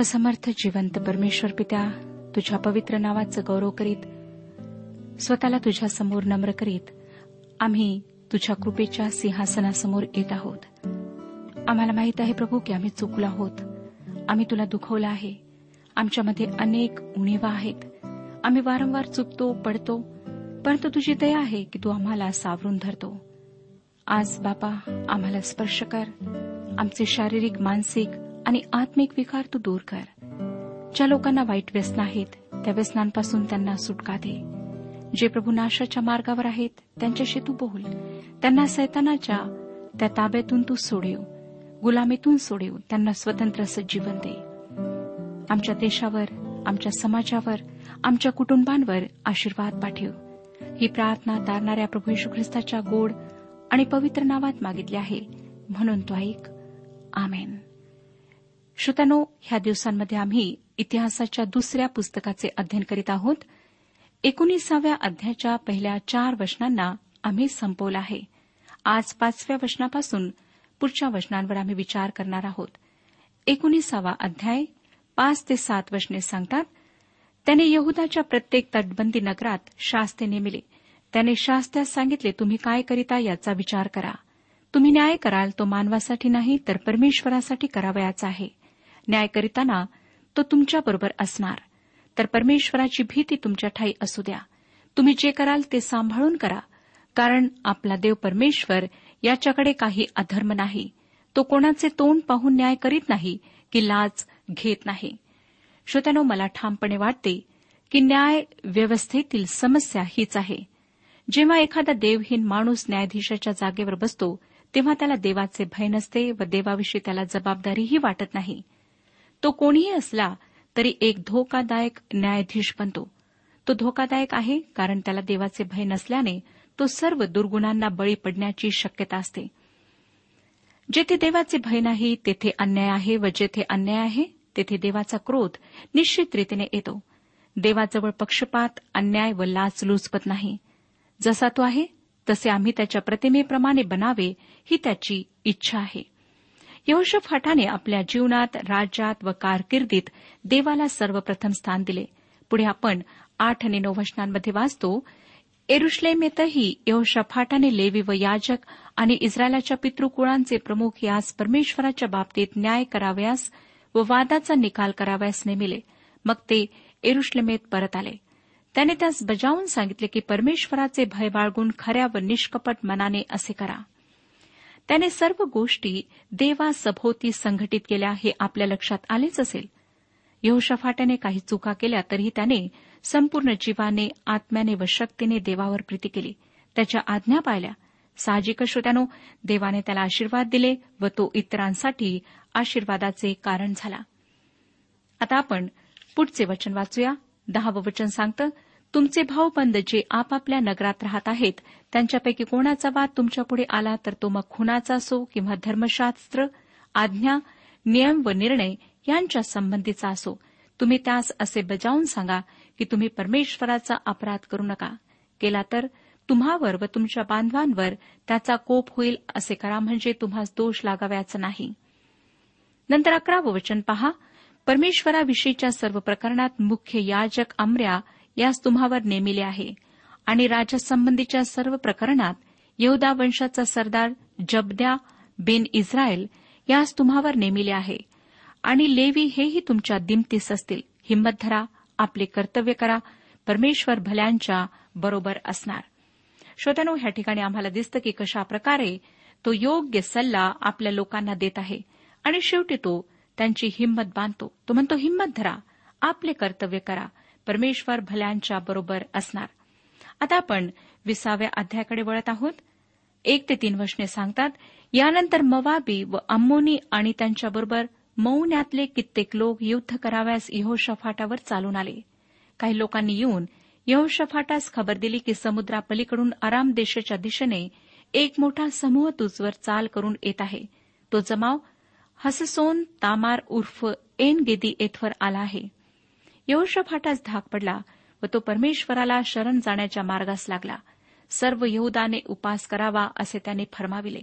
सर्वसमर्थ जिवंत परमेश्वर पित्या तुझ्या पवित्र नावाचं गौरव करीत स्वतःला तुझ्या समोर नम्र करीत आम्ही तुझ्या कृपेच्या सिंहासनासमोर येत आहोत. आम्हाला माहीत आहे प्रभू की आम्ही चुकलो आहोत. आम्ही तुला दुखवलं आहे. आमच्यामध्ये अनेक उणीवा आहेत. आम्ही वारंवार चुकतो पडतो परंतु तुझी दया आहे की तू आम्हाला सावरून धरतो. आज बापा आम्हाला स्पर्श कर. आमचे शारीरिक मानसिक आणि आत्मिक विकार तू दूर कर. ज्या लोकांना वाईट व्यसन आहेत त्या व्यसनांपासून त्यांना सुटका दे. जे प्रभू नाशाच्या मार्गावर आहेत त्यांच्याशी तू बोल. त्यांना सैतानाच्या त्या ताब्यातून तू सोडेव. गुलामीतून सोडेव. त्यांना स्वतंत्र असं जीवन दे. आमच्या देशावर आमच्या समाजावर आमच्या कुटुंबांवर आशीर्वाद पाठव. ही प्रार्थना तारणाऱ्या प्रभू यशू ख्रिस्ताच्या गोड आणि पवित्र नावात मागितली आहे. म्हणून तो ऐक. आमेन. श्रोत्यानो ह्या दिवसांमध्ये आम्ही इतिहासाच्या दुसऱ्या पुस्तकाचे अध्ययन करीत आहोत. एकोणीसाव्या अध्यायाच्या पहिल्या चार वचनांना आम्ही संपवलं आहे. आज पाचव्या वचनापासून पुढच्या वचनांवर आम्ही विचार करणार आहोत. एकोणीसावा अध्याय पाच ते सात वचने सांगतात त्याने यहुदाच्या प्रत्येक तटबंदी नगरात शास्ते नेमिले. त्याने शास्त्यास सांगितले तुम्ही काय करीता याचा विचार करा. तुम्ही न्याय कराल तो मानवासाठी नाही तर परमेश्वरासाठी करावयाचा आहे. न्याय करीताना तो तुमच्याबरोबर असणार. तर परमेश्वराची भीती तुमच्या ठाई असू द्या. तुम्ही जे कराल ते सांभाळून करा. कारण आपला देव परमेश्वर याच्याकडे काही अधर्म नाही. तो कोणाचे तोंड पाहून न्याय करीत नाही की लाच घेत नाही. श्रोत्यानो मला ठामपणे वाटते की न्याय व्यवस्थेतील समस्या हीच आहे. जेव्हा एखादा देवहीन माणूस न्यायाधीशाच्या जागेवर बसतो तेव्हा त्याला देवाचे भय नसते व देवाविषयी त्याला जबाबदारीही वाटत नाही. तो कोणीही असला तरी एक धोकादायक न्यायाधीश बनतो. तो धोकादायक आहे कारण त्याला देवाचे भय नसल्याने तो सर्व दुर्गुणांना बळी पडण्याची शक्यता असते. जेथे देवाचे भय नाही तेथे अन्याय आहे व जेथे अन्याय आहे तेथे देवाचा क्रोध निश्चित रीतीने येतो. देवाजवळ पक्षपात अन्याय व लाचलुचपत नाही. जसा तो आहे तसे आम्ही त्याच्या प्रतिमेप्रमाणे बनावे ही त्याची इच्छा आहे. यहोशफाटाने आपल्या जीवनात राज्यात व कारकिर्दीत देवाला सर्वप्रथम स्थान दिले. पुढे आपण आठ आणि नऊ वचनांमध्ये वाचतो एरुश्लेमेतही यहोशफाटाने लेवी व याजक आणि इस्रायलाच्या पितृकुळांचे प्रमुख यास परमेश्वराच्या बाबतीत न्याय करावयास व वादाचा निकाल करावयास नेमिले. मग ते एरुश्लेमेत परत आले. त्याने त्यास बजावून सांगितले की परमेश्वराचे भय बाळगून खऱ्या व निष्कपट मनाने असे करा. त्याने सर्व गोष्टी देवा सभोवती संघटित केल्या हे आपल्या लक्षात आलेच असेल. यहोशफाट्याने काही चुका केल्या तरीही त्याने संपूर्ण जीवाने आत्म्याने व शक्तीने देवावर प्रीती केली. त्याच्या आज्ञा पाळल्या साहजिक श्रोत्यानो देवाने त्याला आशीर्वाद दिले व तो इतरांसाठी आशीर्वादाचे कारण झाला. आता आपण पुढचे वचन वाचूया. दहावं वचन सांगतं तुमचे भाऊबंद जे आपापल्या नगरात राहत आहेत त्यांच्यापैकी कोणाचा वाद तुमच्यापुढे आला तर तो मग खुनाचा असो किंवा धर्मशास्त्र आज्ञा नियम व निर्णय यांच्या संबंधीचा असो. तुम्ही त्यास असे बजावून सांगा की तुम्ही परमेश्वराचा अपराध करू नका. केला तर तुम्हावर व तुमच्या बांधवांवर त्याचा कोप होईल असे करा म्हणजे तुम्हास दोष लागाव्याचा नाही. नंतर अकरावं वचन पहा. परमेश्वराविषयीच्या सर्व प्रकरणात मुख्य याजक अमऱ्या यास तुम्हावर नेमिले आहे. आणि राजासंबंधीच्या सर्व प्रकरणात यहदा वंशाचा सरदार जबद्या बिन इस्रायल यास तुम्हावर नेमिले आहे. आणि लेवी हेही तुमच्या दिमतीस असतील. हिंमत धरा आपले कर्तव्य करा. परमेश्वर भल्यांच्या बरोबर असणार. श्रोत्यानो ह्या ठिकाणी आम्हाला दिसतं की कशा प्रकारे तो योग्य सल्ला आपल्या लोकांना देत आहे. आणि शेवटी तो त्यांची हिंमत बांधतो. तो म्हणतो हिंमत धरा आपले कर्तव्य करा. परमेश्वर भल्यांच्या बरोबर असणार. आता आपण विसाव्या अध्यायाकडे वळत आहोत. एक ते तीन वचने सांगतात यानंतर मवाबी व अम्मोनी आणि त्यांच्याबरोबर मौन्यातले कित्येक लोक युद्ध कराव्यास यहोशफाटावर चालून आले. काही लोकांनी येऊन यहोशफाटास खबर दिली की समुद्रापलीकडून आराम देशाच्या दिशेने एक मोठा समूह तुझवर चाल करून येत आहे. तो जमाव हससोन तामार उर्फ एन गेदी येथवर आला आहे. यहोशफाटास धाक पडला व तो परमेश्वराला शरण जाण्याच्या मार्गास लागला. सर्व यहुदाने उपास करावा असे त्याने फरमाविले.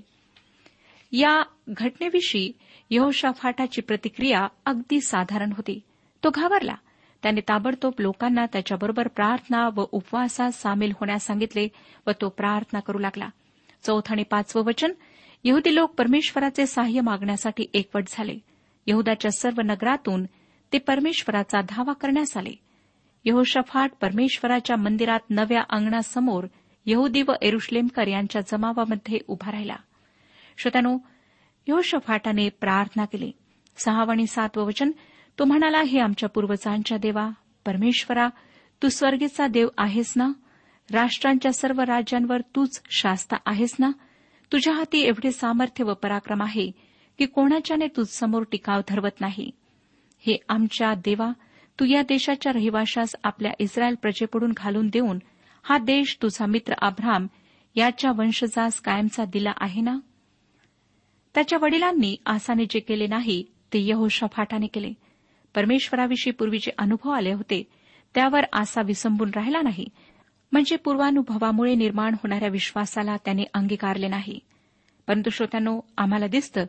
या घटनेविषयी यहोशाफाटाची प्रतिक्रिया अगदी साधारण होती. तो घाबरला. त्याने ताबडतोब लोकांना त्याच्याबरोबर प्रार्थना व उपवासात सामील होण्यास सांगितले व तो प्रार्थना करू लागला. चौथ आणि पाचवं वचन यहुदी लोक परमेश्वराचे सहाय्य मागण्यासाठी एकवट झाले. यहुदाच्या सर्व नगरातून ते परमेश्वराचा धावा करण्यास आले. यहोशफाट परमेश्वराच्या मंदिरात नव्या अंगणासमोर यहुदी व एरुश्लेमकर यांच्या जमावामध्ये उभा राहिला. श्रोत्यानो यहोशफाटाने प्रार्थना केली. सहावं आणि सातवं वचन तो म्हणाला हे आमच्या पूर्वजांच्या देवा परमेश्वरा तू स्वर्गीचा देव आहेस ना? राष्ट्रांच्या सर्व राज्यांवर तूच शास्ता आहेस ना? तुझ्या हाती एवढे सामर्थ्य व पराक्रम आहे की कोणाच्याने तुझ समोर टिकाव धरवत नाही. हे आमच्या देवा तू या देशाच्या रहिवाशास आपल्या इस्रायल प्रजेकडून घालून देऊन हा देश तुझा मित्र आभ्राम याच्या वंशजास कायमचा दिला आहे ना? त्याच्या वडिलांनी आसाने जे केले नाही ते यहोशफाटाने केले. परमेश्वराविषयी पूर्वीचे अनुभव आले होते त्यावर आसा विसंबून राहिला नाही. म्हणजे पूर्वानुभवामुळे निर्माण होणाऱ्या विश्वासाला त्याने अंगीकारले नाही. परंतु श्रोत्यानो आम्हाला दिसतं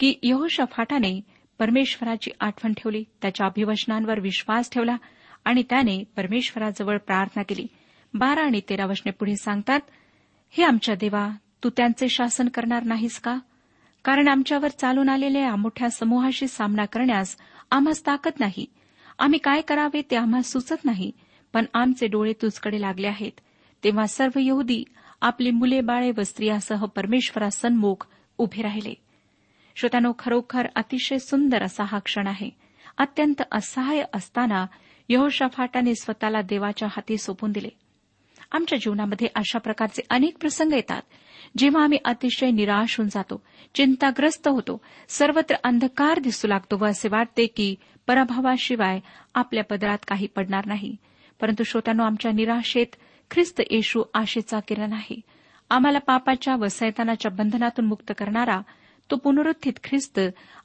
की यहोशफाटाने परमेश्वराची आठवण ठेवली त्याच्या अभिवचनांवर विश्वास ठेवला आणि त्याने परमेश्वराजवळ प्रार्थना केली. बारा आणि तेरा वचने पुढे सांगतात हे आमच्या देवा तू त्यांचे शासन करणार नाहीस का? कारण आमच्यावर चालून आलेल्या मोठ्या समूहाशी सामना करण्यास आम्हास ताकद नाही. आम्ही काय करावे ते आम्हा सुचत नाही पण आमचे डोळे तुझकडे लागले आहेत. तेव्हा सर्व यहुदी आपली मुले बाळे व स्त्रियासह परमेश्वरासन्मुख उभे राहिले. श्रोत्यानो खरोखर अतिशय सुंदर असा हा क्षण आहे. अत्यंत असहाय्य असताना यहोशाफाटाने स्वतःला देवाच्या हाती सोपून दिले. आमच्या जीवनामध्ये अशा प्रकारचे अनेक प्रसंग येतात जेव्हा आम्ही अतिशय निराश होऊन जातो चिंताग्रस्त होतो सर्वत्र अंधकार दिसू लागतो व असे वाटते की पराभवाशिवाय आपल्या पदरात काही पडणार नाही. परंतु श्रोत्यानो आमच्या निराशेत ख्रिस्त येशू आशेचा किरण आहे. आम्हाला पापाच्या व सैतानाच्या बंधनातून मुक्त करणारा तो पुनरुत्थित ख्रिस्त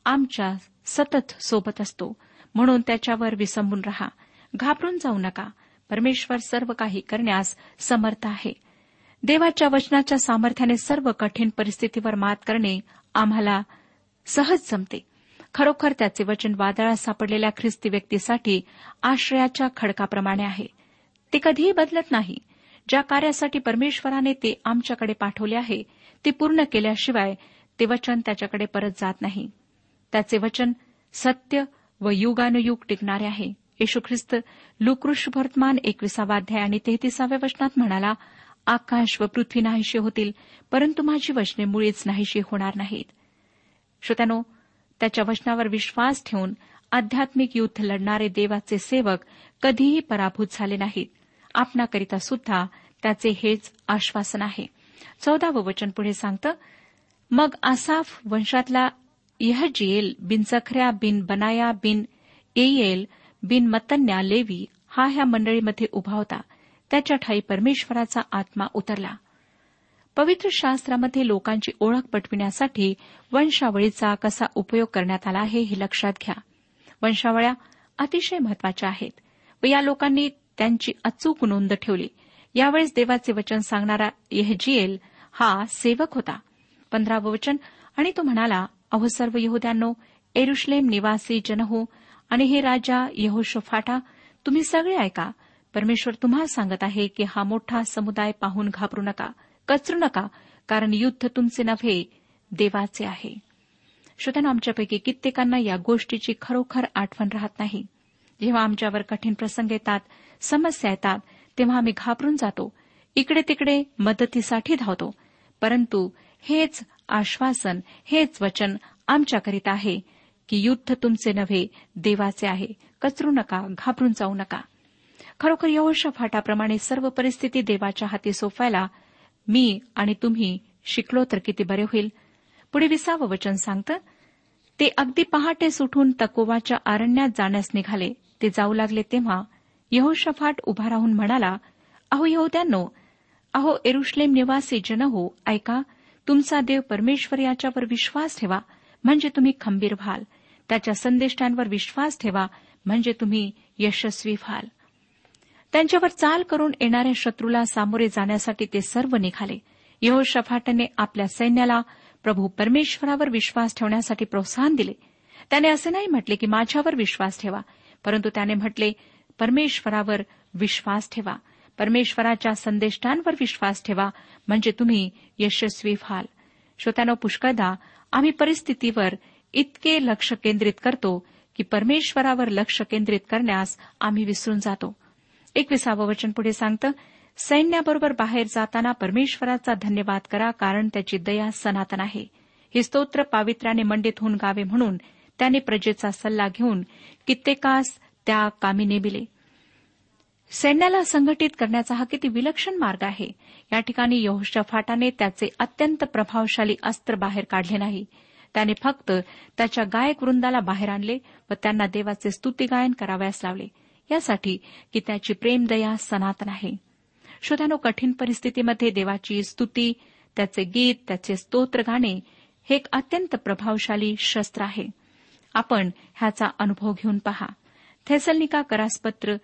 आमच्या सतत सोबत असतो. म्हणून त्याच्यावर विसंबून रहा. घाबरून जाऊ नका. परमेश्वर सर्व काही करण्यास समर्थ आहे. देवाच्या वचनाच्या सामर्थ्याने सर्व कठीण परिस्थितीवर मात करणे आम्हाला सहज जमते. खरोखर त्याचे वचन वादळात सापडलेल्या ख्रिस्ती व्यक्तीसाठी आश्रयाच्या खडकाप्रमाणे आहे. ते कधीही बदलत नाही. ज्या कार्यासाठी परमेश्वराने ते आमच्याकडे पाठवले आहे ते पूर्ण केल्याशिवाय ते वचन त्याच्याकडे परत जात नाही. त्याचे वचन सत्य व युगानुयुग टिकणारे आहे. येशू ख्रिस्त लुकृष वर्तमान एकविसावाध्याय आणि तेहतीसाव्या वचनात म्हणाला आकाश व पृथ्वी नाहीशी होतील परंतु माझी वचने मुळीच नाहीशी होणार नाहीत. श्रोत्यानो त्याच्या वचनावर विश्वास ठेवून आध्यात्मिक युद्ध लढणारे देवाचे सेवक कधीही पराभूत झाले नाहीत. आपणाकरिता सुद्धा त्याचे हेच आश्वासन आहे. चौदावं वचन पुढे सांगतं मग आसाफ वंशातला यहजिएल बिन जखऱ्या बिन बनाया बिन येईल बिन मतन्या लेवी हा ह्या मंडळीमध्ये उभा होता. त्याच्या ठाई परमेश्वराचा आत्मा उतरला. पवित्र शास्त्रामध्ये लोकांची ओळख पटविण्यासाठी वंशावळीचा कसा उपयोग करण्यात आला आहे हे लक्षात घ्या. वंशावळ्या अतिशय महत्त्वाच्या आहेत व या लोकांनी त्यांची अचूक नोंद ठेवली. यावेळेस देवाचे वचन सांगणारा येहजिएल हा सेवक होता. पंधरावं वचन. आणि तो म्हणाला अहो सर्व यहुद्यांनो एरुश्लेम निवासी जनहो आणि हे राजा यहोशोफाटा तुम्ही सगळे ऐका. परमेश्वर तुम्हाला सांगत आहे की हा मोठा समुदाय पाहून घाबरू नका कचरू नका कारण युद्ध तुमचे नव्हे देवाचे आहे. श्रोत्यानं आमच्यापैकी कित्येकांना या गोष्टीची खरोखर आठवण राहत नाही. जेव्हा आमच्यावर कठीण प्रसंग येतात समस्या येतात तेव्हा आम्ही घाबरून जातो. इकडे तिकडे मदतीसाठी धावतो. परंतु हेच आश्वासन हेच वचन आमच्याकरीत आहे की युद्ध तुमचे नव्हे देवाचे आहे. कचरू नका घाबरून जाऊ नका. खरोखर यहोशा फाटाप्रमाणे सर्व परिस्थिती देवाच्या हाती सोपायला मी आणि तुम्ही शिकलो तर किती बरे होईल? पुढे विसावं वचन सांगतं ते अगदी पहाटे सुटून तकोवाच्या अरण्यात जाण्यास निघाले. ते जाऊ लागले तेव्हा यहोशफाट उभा राहून म्हणाला अहो यहोद्यांनो अहो एरुश्लेम निवासी जनहो ऐका तुमचा देव परमेश्वर याच्यावर विश्वास ठेवा म्हणजे तुम्ही खंबीर व्हाल. त्याच्या संदेष्टांवर विश्वास ठेवा म्हणजे तुम्ही यशस्वी व्हाल. त्यांच्यावर चाल करून येणाऱ्या शत्रूला सामोरे जाण्यासाठी ते सर्व निघाले. यहोशफाटने आपल्या सैन्याला प्रभू परमेश्वरावर विश्वास ठेवण्यासाठी प्रोत्साहन दिले. त्याने असे नाही म्हटले की माझ्यावर विश्वास ठेवा परंतु त्याने म्हटले परमेश्वरावर विश्वास ठेवा. परमेश्वराच्या संदेष्टांवर विश्वास ठेवा म्हणजे तुम्ही यशस्वी व्हाल. श्रोत्यानो पुष्कळदा आम्ही परिस्थितीवर इतके लक्ष केंद्रित करतो की परमेश्वरावर लक्ष केंद्रित करण्यास आम्ही विसरून जातो. एकविसावं वचन पुढे सांगतं सैन्याबरोबर बाहेर जाताना परमेश्वराचा धन्यवाद करा कारण त्याची दया सनातन आहे. हे स्तोत्र पावित्र्याने मंडित होऊन गावे म्हणून त्याने प्रजेचा सल्ला घेऊन कित्येकास त्या कामी नेमिले सैन्याला संघटित करण्याचा हा किती विलक्षण मार्ग आहे. या ठिकाणी यहोशफाटाने त्याचे अत्यंत प्रभावशाली अस्त्र बाहेर काढले नाही. त्याने फक्त त्याच्या गायक वृंदाला बाहेर आणले व त्यांना देवाचे स्तुतीगायन करावयास लावले. यासाठी की त्याची प्रेमदया सनातन आहे. श्रोत्यानो कठीण परिस्थितीमध्ये देवाची स्तुती त्याचे गीत त्याचे स्तोत्र गाणे हे एक अत्यंत प्रभावशाली शस्त्र आहे. आपण ह्याचा अनुभव घेऊन पहा. थेसलनिका करासपत्र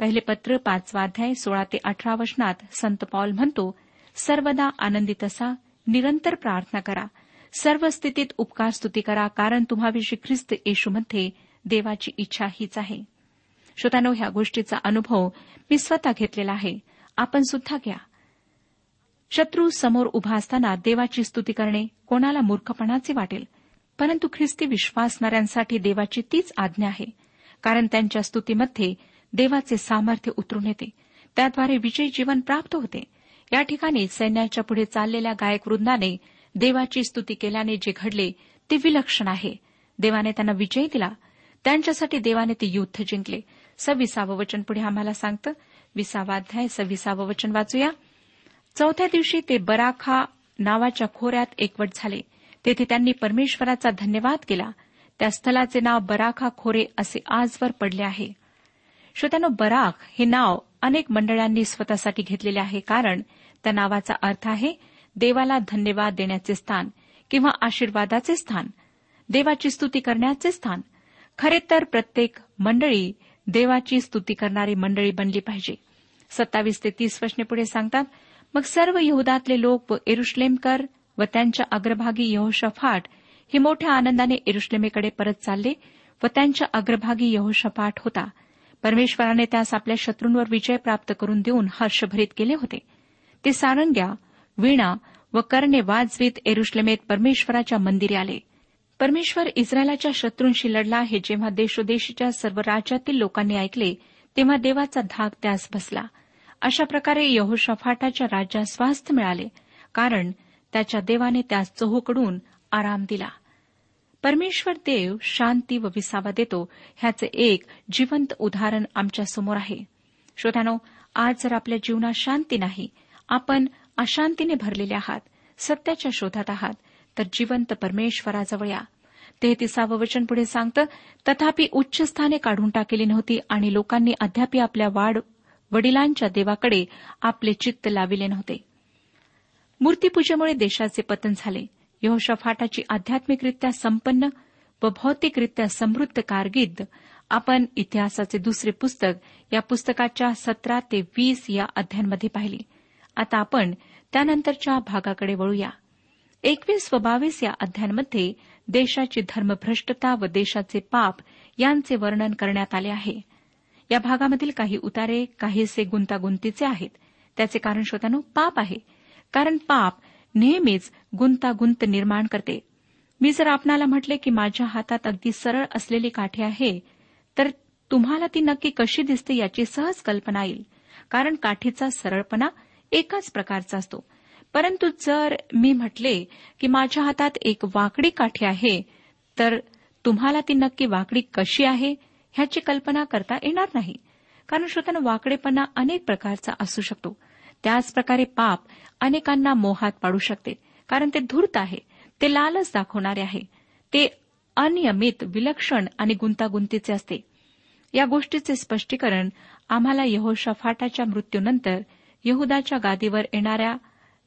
पहिले पत्र पाचवाध्याय सोळा ते अठरा वचनात संत पॉल म्हणतो सर्वदा आनंदित असा निरंतर प्रार्थना करा. सर्व स्थितीत उपकार स्तुती करा कारण तुम्हाविषयी ख्रिस्त येशूमध्ये देवाची इच्छा हीच आहे. श्रोतानो ह्या गोष्टीचा अनुभव मी स्वतः घेतलेला आहे. आपण सुद्धा घ्या. शत्रू समोर उभा असताना देवाची स्तुती करणे कोणाला मूर्खपणाचे वाटेल? परंतु ख्रिस्ती विश्वासणाऱ्यांसाठी देवाची तीच आज्ञा आहे. कारण त्यांच्या स्तुतीमध्ये देवाचे सामर्थ्य उतरून येते. त्याद्वारे विजयी जीवन प्राप्त होते. या ठिकाणी सैन्याच्या पुढे चाललेल्या गायक वृंदाने देवाची स्तुती केल्याने जे घडले ते विलक्षण आहे. देवाने त्यांना विजय दिला. त्यांच्यासाठी देवाने ते युद्ध जिंकले. सव्वीसावं वचन पुढे आम्हाला सांगतं. विसावाध्याय सव्वीसावं वचन वाचूया. चौथ्या दिवशी ते बराखा नावाच्या खोऱ्यात एकवट झाले. तेथे त्यांनी परमेश्वराचा धन्यवाद केला. त्या स्थलाचे नाव बराखा खोरे असे आजवर पडले आहे. श्रोत्यानो बराक हे नाव अनेक मंडळांनी स्वतःसाठी घेतलेले आहे कारण त्या नावाचा अर्थ आहे देवाला धन्यवाद देण्याचे स्थान किंवा आशीर्वादाचे स्थान देवाची स्तुती करण्याचे स्थान. खरे तर प्रत्येक मंडळी देवाची स्तुती करणारी मंडळी बनली पाहिजे. सत्तावीस ते तीस वचने पुढे सांगतात मग सर्व यहुदातले लोक व एरुश्लेमकर व त्यांच्या अग्रभागी यहोशफाट हे मोठ्या आनंदाने एरुश्लेमेकडे परत चालले व त्यांच्या अग्रभागी यहोशफाट होता. परमेश्वराने त्यास आपल्या शत्रूंवर विजय प्राप्त करून देऊन हर्षभरीत केले होते. ते सारंग्या वीणा व कर्णे वाजवीत एरुश्लेमेत परमेश्वराच्या मंदिरी आले. परमेश्वर इस्रायलाच्या शत्रूंशी लढला हे जेव्हा देशोदेशीच्या सर्व राज्यातील लोकांनी ऐकले तेव्हा देवाचा धाक त्यास बसला. अशा प्रकारे यहोशफाटाच्या राज्यास स्वास्थ्य मिळाले कारण त्याच्या देवाने त्यास चहूकडून आराम दिला. परमेश्वर देव शांती व विसावा देतो ह्याचे एक जिवंत उदाहरण आमच्यासमोर आहे. श्रोत्यानो आज जर आपल्या जीवनात शांती नाही आपण अशांतीने भरलेले आहात सत्याच्या शोधात आहात तर जिवंत परमेश्वराजवळ या. तेहतीसावं वचन पुढे सांगतं तथापि उच्चस्थाने काढून टाकलेली नव्हती आणि लोकांनी अद्यापी आपल्या वाढ वडिलांच्या देवाकडे आपले चित्त लाविले नव्हते. मूर्तीपूजेमुळे देशाचे पतन झाले. यहोशफाटाची आध्यात्मिकरित्या संपन्न व भौतिकरित्या समृद्ध कारकीर्द आपण इतिहासाचे दुसरे पुस्तक या पुस्तकाच्या सतरा ते वीस या अध्यायांमध्ये पाहिली. आता आपण त्यानंतरच्या भागाकडे वळूया. एकवीस व बावीस या अध्यायांमध्ये देशाची धर्मभ्रष्टता व देशाचे पाप यांचे वर्णन करण्यात आले आहे. या भागामधील काही उतारे काहीसे गुंतागुंतीचे आहेत. त्याचे कारण श्रोत्यानो पाप आहे. कारण पाप नेहमीच गुंतागुंत निर्माण करते. मी जर आपणाला म्हटले की माझ्या हातात अगदी सरळ असलेली काठी आहे तर तुम्हाला ती नक्की कशी दिसते याची सहज कल्पना येईल. कारण काठीचा सरळपणा एकाच प्रकारचा असतो. परंतु जर मी म्हटले की माझ्या हातात एक वाकडी काठी आहे तर तुम्हाला ती नक्की वाकडी कशी आहे ह्याची कल्पना करता येणार नाही. कारण श्रोत्यानं वाकडेपणा अनेक प्रकारचा असू शकतो. त्याचप्रकारे पाप अनेकांना मोहात पाडू शकते कारण ते धूर्त आहे ते लालच दाखवणारे आहे ते अनियमित विलक्षण आणि गुंतागुंतीचे असते. या गोष्टीचे स्पष्टीकरण आम्हाला यहोशाफाटाच्या मृत्यूनंतर यहुदाच्या गादीवर येणाऱ्या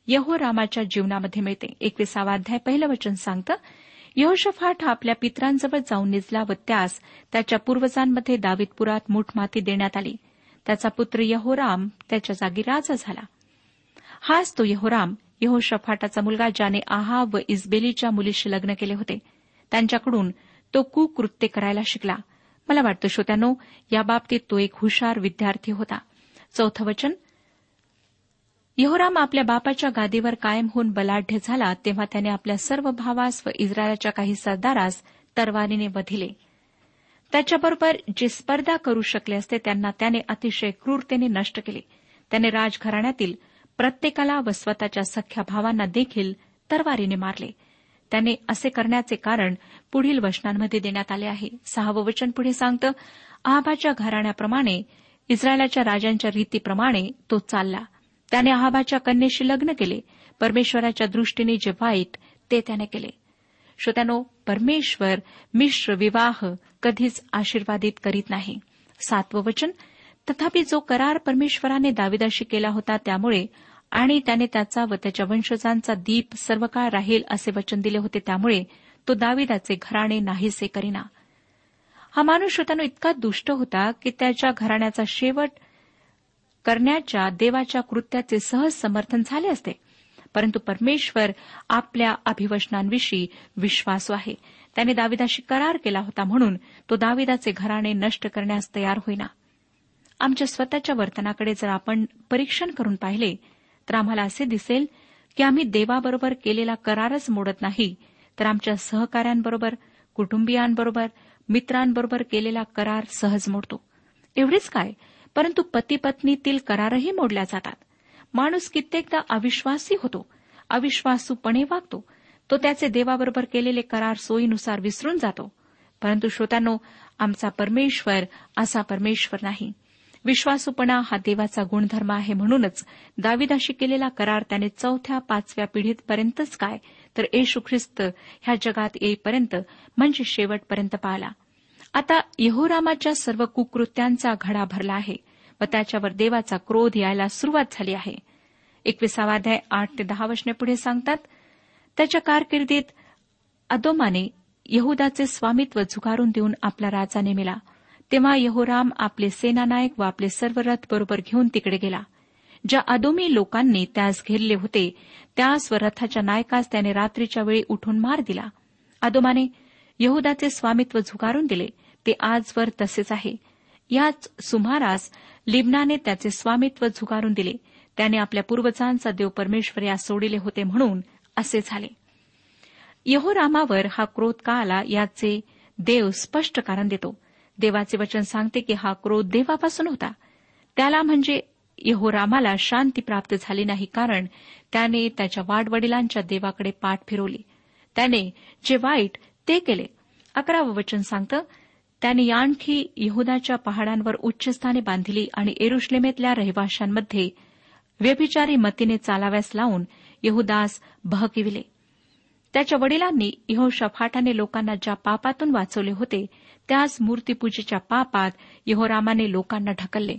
यहोरामाच्या जीवनामध्ये मिळते. एकविसावा अध्याय पहिलं वचन सांगतं यहोशफाट हा आपल्या पित्रांजवळ जाऊन निजला व त्यास त्याच्या पूर्वजांमध्ये दावितपुरात मूठमाती देण्यात आली. त्याचा पुत्र यहोराम त्याच्या जागी राजा झाला. हाच तो यहोराम. यहोशफाटाचा मुलगा ज्याने आहा व इस्बेलीच्या मुलीशी लग्न केले होते. त्यांच्याकडून तो कुकृत्य करायला शिकला. मला वाटतं श्रोत्यानो याबाबतीत तो एक हुशार विद्यार्थी होता. चौथं वचन. यहोराम आपल्या बापाच्या गादीवर कायम होऊन बलाढ्य झाला तेव्हा त्याने आपल्या सर्व भावास व इस्रायलाच्या काही सरदारास तरवारीने वधिले. त्याच्याबरोबर जे स्पर्धा करू शकले असते त्यांना त्याने अतिशय क्रूरतेने नष्ट केले. त्याने राजघराण्यातील प्रत्येकाला व स्वतःच्या सख्या भावांना देखील तरवारीने मारले. त्याने असे करण्याचे कारण पुढील वचनांमध्ये देण्यात आले आहे. सहावं वचन पुढे सांगतं आहाबाच्या घराण्याप्रमाणे इस्रायलाच्या राजांच्या रीतीप्रमाणे तो चालला. त्याने आहाबाच्या कन्येशी लग्न केले. परमेश्वराच्या दृष्टीने जे वाईट ते त्याने केले. श्रोत्यानो परमेश्वर मिश्र विवाह कधीच आशीर्वादित करीत नाही. सातवं वचन तथापि जो करार परमेश्वराने दाविदाशी केला होता त्यामुळे आणि त्याने त्याचा व त्याच्या वंशजांचा दीप सर्व काळ राहील असे वचन दिले होते त्यामुळे तो दाविदाचे घराणे नाहीसे करीना. हा माणूस श्रोतानो इतका दुष्ट होता की त्याच्या घराण्याचा शेवट करण्याच्या देवाच्या कृत्याचे सहज समर्थन झाले असते. परंतु परमेश्वर आपल्या अभिवचनांविषयी विश्वासू आहे. त्याने दाविदाशी करार केला होता म्हणून तो दाविदाचे घराणे नष्ट करण्यास तयार होईना. आमच्या स्वतःच्या वर्तनाकडे जर आपण परीक्षण करून पाहिले तर आम्हाला असे दिसेल की आम्ही देवाबरोबर केलेला करारच मोडत नाही तर आमच्या सहकाऱ्यांबरोबर कुटुंबियांबरोबर मित्रांबरोबर केलेला करार सहज मोडतो. एवढेच काय परंतु पती पत्नीतील करारही मोडल्या जातात. माणूस कित्येकदा अविश्वासी होतो. अविश्वासूपणे वागतो. तो त्याचे देवाबरोबर केलेले करार सोयीनुसार विसरून जातो. परंतु श्रोत्यानो आमचा परमेश्वर असा परमेश्वर नाही. विश्वासूपणा हा देवाचा गुणधर्म आहे म्हणूनच दाविदाशी केलेला करार त्याने चौथ्या पाचव्या पिढीतपर्यंतच काय? तर येशू ख्रिस्त ह्या जगात येईपर्यंत म्हणजे शेवटपर्यंत पाळला आता यहोरामाच्या सर्व कुकृत्यांचा घडा भरला आहे. व त्याच्यावर देवाचा क्रोध यायला सुरुवात झाली आहे. एकविसावाध्याय आठ ते दहा वशने पुढे सांगतात त्याच्या कारकिर्दीत अदोमाने यहुदाचे स्वामित्व झुगारून देऊन आपला राजा नेमिला. तेव्हा यहोराम आपले सेनानायक व आपले सर्व रथ बरोबर घेऊन तिकडे गेला. ज्या अदोमी लोकांनी त्यास घेरले होते त्या स्वरथाच्या नायकास त्याने रात्रीच्या वेळी उठून मार दिला. अदोमाने यहुदाचे स्वामित्व झुगारून दिले. ते आजवर तसेच आहे. याच सुमारास लिबनाने त्याचे स्वामित्व झुगारून दिले. त्याने आपल्या पूर्वजांचा देव परमेश्वर यास सोडिले होते म्हणून असे झाले. यहोरामावर हा क्रोध का आला याचे देव स्पष्ट कारण देतो. देवाचे वचन सांगते की हा क्रोध देवापासून होता. त्याला म्हणजे यहोरामाला शांती प्राप्त झाली नाही कारण त्याने त्याच्या वाडवडिलांच्या देवाकडे पाठ फिरवली. त्याने जे वाईट ते केले. अकरावं वचन सांगतं त्याने आणखी यहदाच्या पहाडांवर उच्चस्थाने बांधली आणि एरुश्लेमेतल्या रहिवाशांमध्ये व्यभिचारी मतीने चालाव्यास लावून यहुदास बहकिविले. त्याच्या वडिलांनी यहोशफाटाने लोकांना ज्या पापातून वाचवले होते त्याच मूर्तीपूजेच्या पापात यहोरामाने लोकांना ढकलले.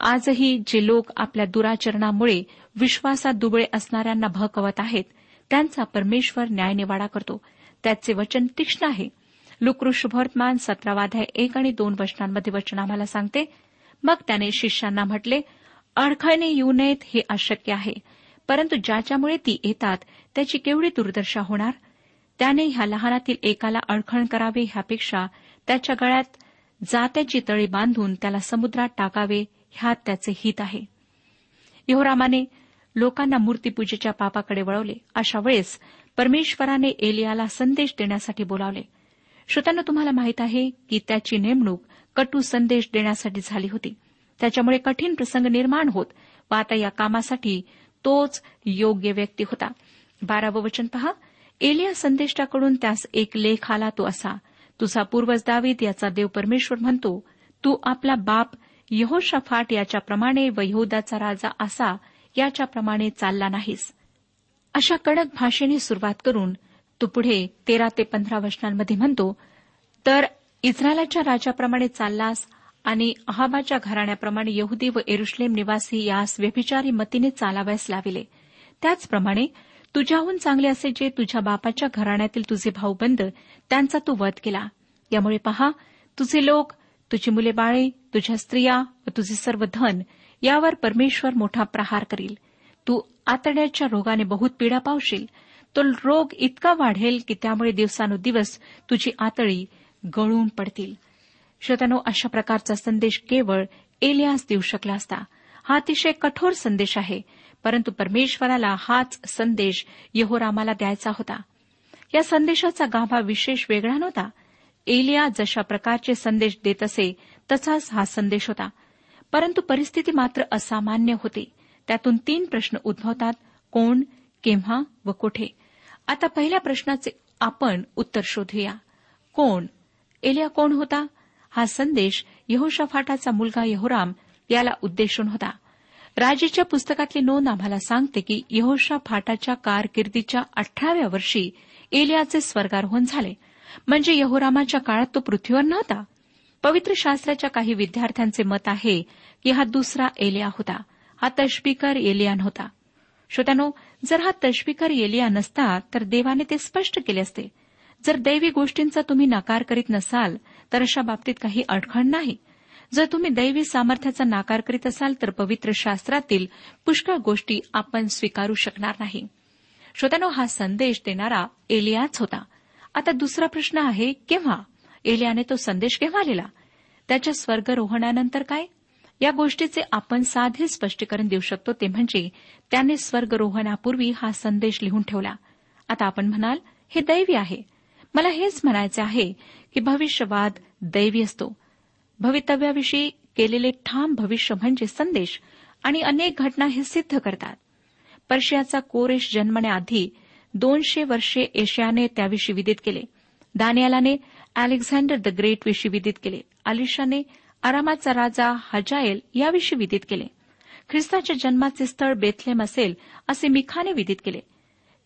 आजही जे लोक आपल्या दुराचरणामुळे विश्वासात दुबळे असणाऱ्यांना भकवत आहेत त्यांचा परमेश्वर न्यायनिवाडा करतो. त्याचे वचन तीक्ष्ण आहे. लुकृष्भवर्तमान सतरावाध्याय एक आणि दोन वचनांमध्ये वचन आम्हाला सांगते. मग त्याने शिष्यांना म्हटले अडखळणे येऊ नयेत हे अशक्य आहे. परंतु ज्याच्यामुळे ती येतात त्याची केवढी दुर्दशा होणार? त्याने ह्या लहानातील एकाला अडखण करावे ह्यापेक्षा त्याच्या गळ्यात जात्याची तळी बांधून त्याला समुद्रात टाकावे ह्यात त्याचे हित आहे. यहोरामाने लोकांना मूर्तीपूजेच्या पापाकडे वळवले. अशा वेळेस परमेश्वराने एलियाला संदेश देण्यासाठी बोलावले. श्रोत्यांना तुम्हाला माहीत आहे की त्याची नेमणूक कटू संदेश देण्यासाठी झाली होती. त्याच्यामुळे कठीण प्रसंग निर्माण होत व आता या कामासाठी तोच योग्य व्यक्ती होता. बारावं वचन पहा. एलिया संदेष्टाकडून त्यास एक लेख आला तो असा तुझा पूर्वज दावीद याचा देव परमेश्वर म्हणतो तू आपला बाप यहोशाफाट याच्याप्रमाणे व यहुदाचा राजा असा याच्याप्रमाणे चालला नाहीस. अशा कडक भाषेने सुरुवात करून तो पुढे तेरा ते पंधरा वचनांमध्ये म्हणतो तर इस्रायलाच्या राजाप्रमाणे चाललास आणि अहाबाच्या घराण्याप्रमाणे यहुदी व एरुश्लेम निवासी यास व्यभिचारी मतीने चालावयास लाविले. त्याचप्रमाणे तुझ्याहून चांगले असे जे तुझ्या बापाच्या घराण्यातील तुझे भाऊबंद त्यांचा तू वध केला. यामुळे पहा तुझे लोक तुझी मुले बाळे तुझ्या स्त्रिया व तुझे सर्व धन यावर परमेश्वर मोठा प्रहार करील. तू आतड्याच्या रोगाने बहुत पीडा पावशील. तो रोग इतका वाढेल की त्यामुळे दिवसानुदिवस तुझी आतळी गळून पडतील. श्रोत्यानो अशा प्रकारचा संदेश केवळ एलियास देऊ शकला असता. हा अतिशय कठोर संदेश आहे परंतु परमेश्वराला हाच संदेश यहोरामाला द्यायचा होता. या संदेशाचा गाभा विशेष वेगळा नव्हता. एलिया जशा प्रकारचे संदेश देत असे तसाच हा संदेश होता. परंतु परिस्थिती मात्र असामान्य होती. त्यातून तीन प्रश्न उद्भवतात कोण केव्हा व कुठे. आता पहिल्या प्रश्नाचे आपण उत्तर शोधूया. कोण? एलिया कोण होता? हा संदेश यहोशाफाटाचा मुलगा यहोराम याला उद्देशून होता. राजेच्या पुस्तकातली नोंद आम्हाला सांगते की यहोशा फाटाच्या कारकिर्दीच्या अठराव्या वर्षी एलियाचे स्वर्गारोहण झाले. म्हणजे यहोरामाच्या काळात तो पृथ्वीवर नव्हता. पवित्र शास्त्राच्या काही विद्यार्थ्यांचे मत आहे की हा दुसरा एलिया होता. हा तशबीकर एलियान होता. श्रोत्यानो जर हा तशविकार एलिया नसता तर देवाने ते स्पष्ट केले असते. जर दैवी गोष्टींचा तुम्ही नकार करीत नसाल तर अशा बाबतीत काही अडखण नाही. जर तुम्ही दैवी सामर्थ्याचा नाकार करीत असाल तर पवित्र शास्त्रातील पुष्कळ गोष्टी आपण स्वीकारू शकणार नाही. श्रोत्यानो हा संदेश देणारा एलियाच होता. आता दुसरा प्रश्न आहे केव्हा? एलियाने तो संदेश केव्हा लिहिला? त्याच्या स्वर्गरोहणानंतर काय? या गोष्टीचे आपण साधे स्पष्टीकरण देऊ शकतो ते म्हणजे त्याने स्वर्गरोहणापूर्वी हा संदेश लिहून ठेवला. आता आपण म्हणाल हे दैवी आहे. मला हेच म्हणायचे आहे की भविष्यवाद दैवी असतो. भवितव्याविषयी केलेले ठाम भविष्य म्हणजे संदेश आणि अनेक घटना हे सिद्ध करतात. पर्शियाचा कोरेश जन्मण्याआधी दोनशे वर्षे एशियाने त्याविषयी विदित केले. दानियालाने अलेक्झांडर द ग्रेट विषयी विदित केले. अलिशाने आरामाचा राजा हजायल याविषयी विदित केले. ख्रिस्ताच्या जन्माचे स्थळ बेथलेम असेल असे मिखाने विदित केले.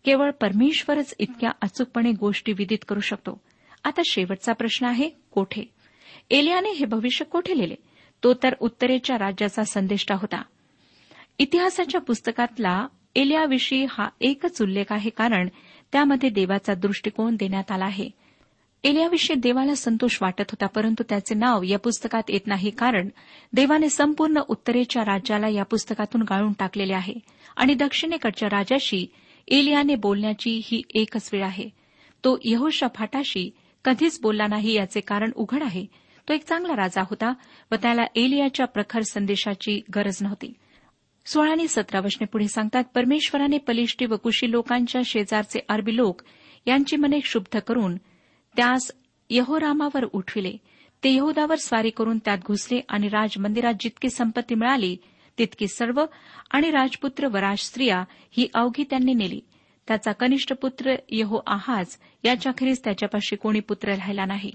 केवळ परमेश्वरच इतक्या अचूकपणे गोष्टी विदित करू शकतो. आता शेवटचा प्रश्न आहे कोठे? एलियाने हे भविष्य कोठे लिहिले? तो तर उत्तरेच्या राज्याचा संदेष्टा होता. इतिहासाच्या पुस्तकातला एलियाविषयी हा एकच उल्लेख आहे कारण त्यामध्ये देवाचा दृष्टिकोन देण्यात आला आहे. एलियाविषयी देवाला संतोष वाटत होता परंतु त्याचे नाव या पुस्तकात येत नाही कारण देवाने संपूर्ण उत्तरेच्या राज्याला या पुस्तकातून गाळून टाकलेले आहे आणि दक्षिणेकडच्या राजाशी एलियाने बोलण्याची ही एकच वेळ आहे. तो यहोशा फाटाशी कधीच बोलला नाही याचे कारण उघड आहे. तो एक चांगला राजा होता व त्याला एलियाच्या प्रखर संदेशाची गरज नव्हती. सोळा आणि सतरा वशने पुढे सांगतात परमेश्वराने पलिष्टी व कुशी लोकांच्या शेजारचे अरबी लोक यांची मने क्षुब्ध करून त्यास यहोरामावर उठविले. ते यहुदावर स्वारी करून त्यात घुसले आणि राजमंदिरात जितकी संपत्ती मिळाली तितकी सर्व आणि राजपुत्र व राजस्त्रिया ही अवघी त्यांनी नेली. त्याचा कनिष्ठ पुत्र यहो आहाज याच्याखेरीज त्याच्यापाशी कोणी पुत्र राहिला नाही.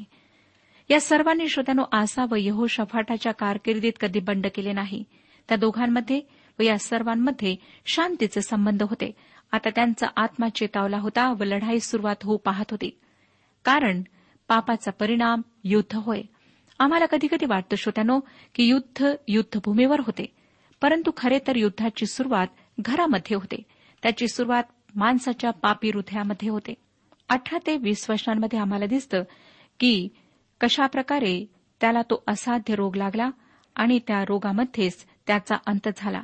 या सर्वांनी श्रोत्यानो आसा व यहो शफाटाच्या कारकिर्दीत कधी बंड केले नाही. त्या दोघांमध्ये व या सर्वांमध्ये शांतीचे संबंध होते. आता त्यांचा आत्मा चेतावला होता व लढाई सुरुवात होऊ पाहत होती. कारण पापाचा परिणाम युद्ध होय. आम्हाला कधीकधी वाटतं श्रोत्यानो की युद्ध युद्धभूमीवर होते. परंतु खरे तर युद्धाची सुरुवात घरामध्ये होते. त्याची सुरुवात माणसाच्या पापी हृदयामध्ये होते. अठरा ते वीस वर्षांमध्ये आम्हाला दिसतं की कशाप्रकारे त्याला तो असाध्य रोग लागला आणि त्या रोगामध्येच त्याचा अंत झाला.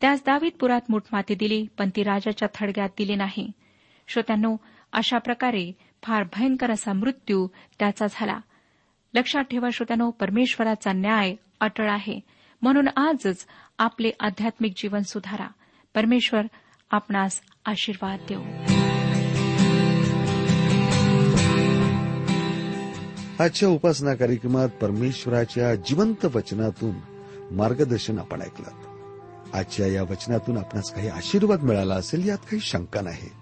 त्यास दावीत पुरात मुठमाती दिली पण ती राजाच्या थडग्यात दिली नाही. श्रोत्यांनो अशा प्रकारे फार भयंकर असा मृत्यू त्याचा झाला. लक्षात ठेवा श्रोत्यानो परमेश्वराचा न्याय अटळ आहे. म्हणून आजच आपले आध्यात्मिक जीवन सुधारा. परमेश्वर आपणास आशीर्वाद देऊ आजच्या उपासना कार्यक्रमात परमेश्वराच्या जिवंत वचनातून मार्गदर्शन आपण ऐकलं. आजच्या या वचनातून आपणास काही आशीर्वाद मिळाला असेल यात काही शंका नाही.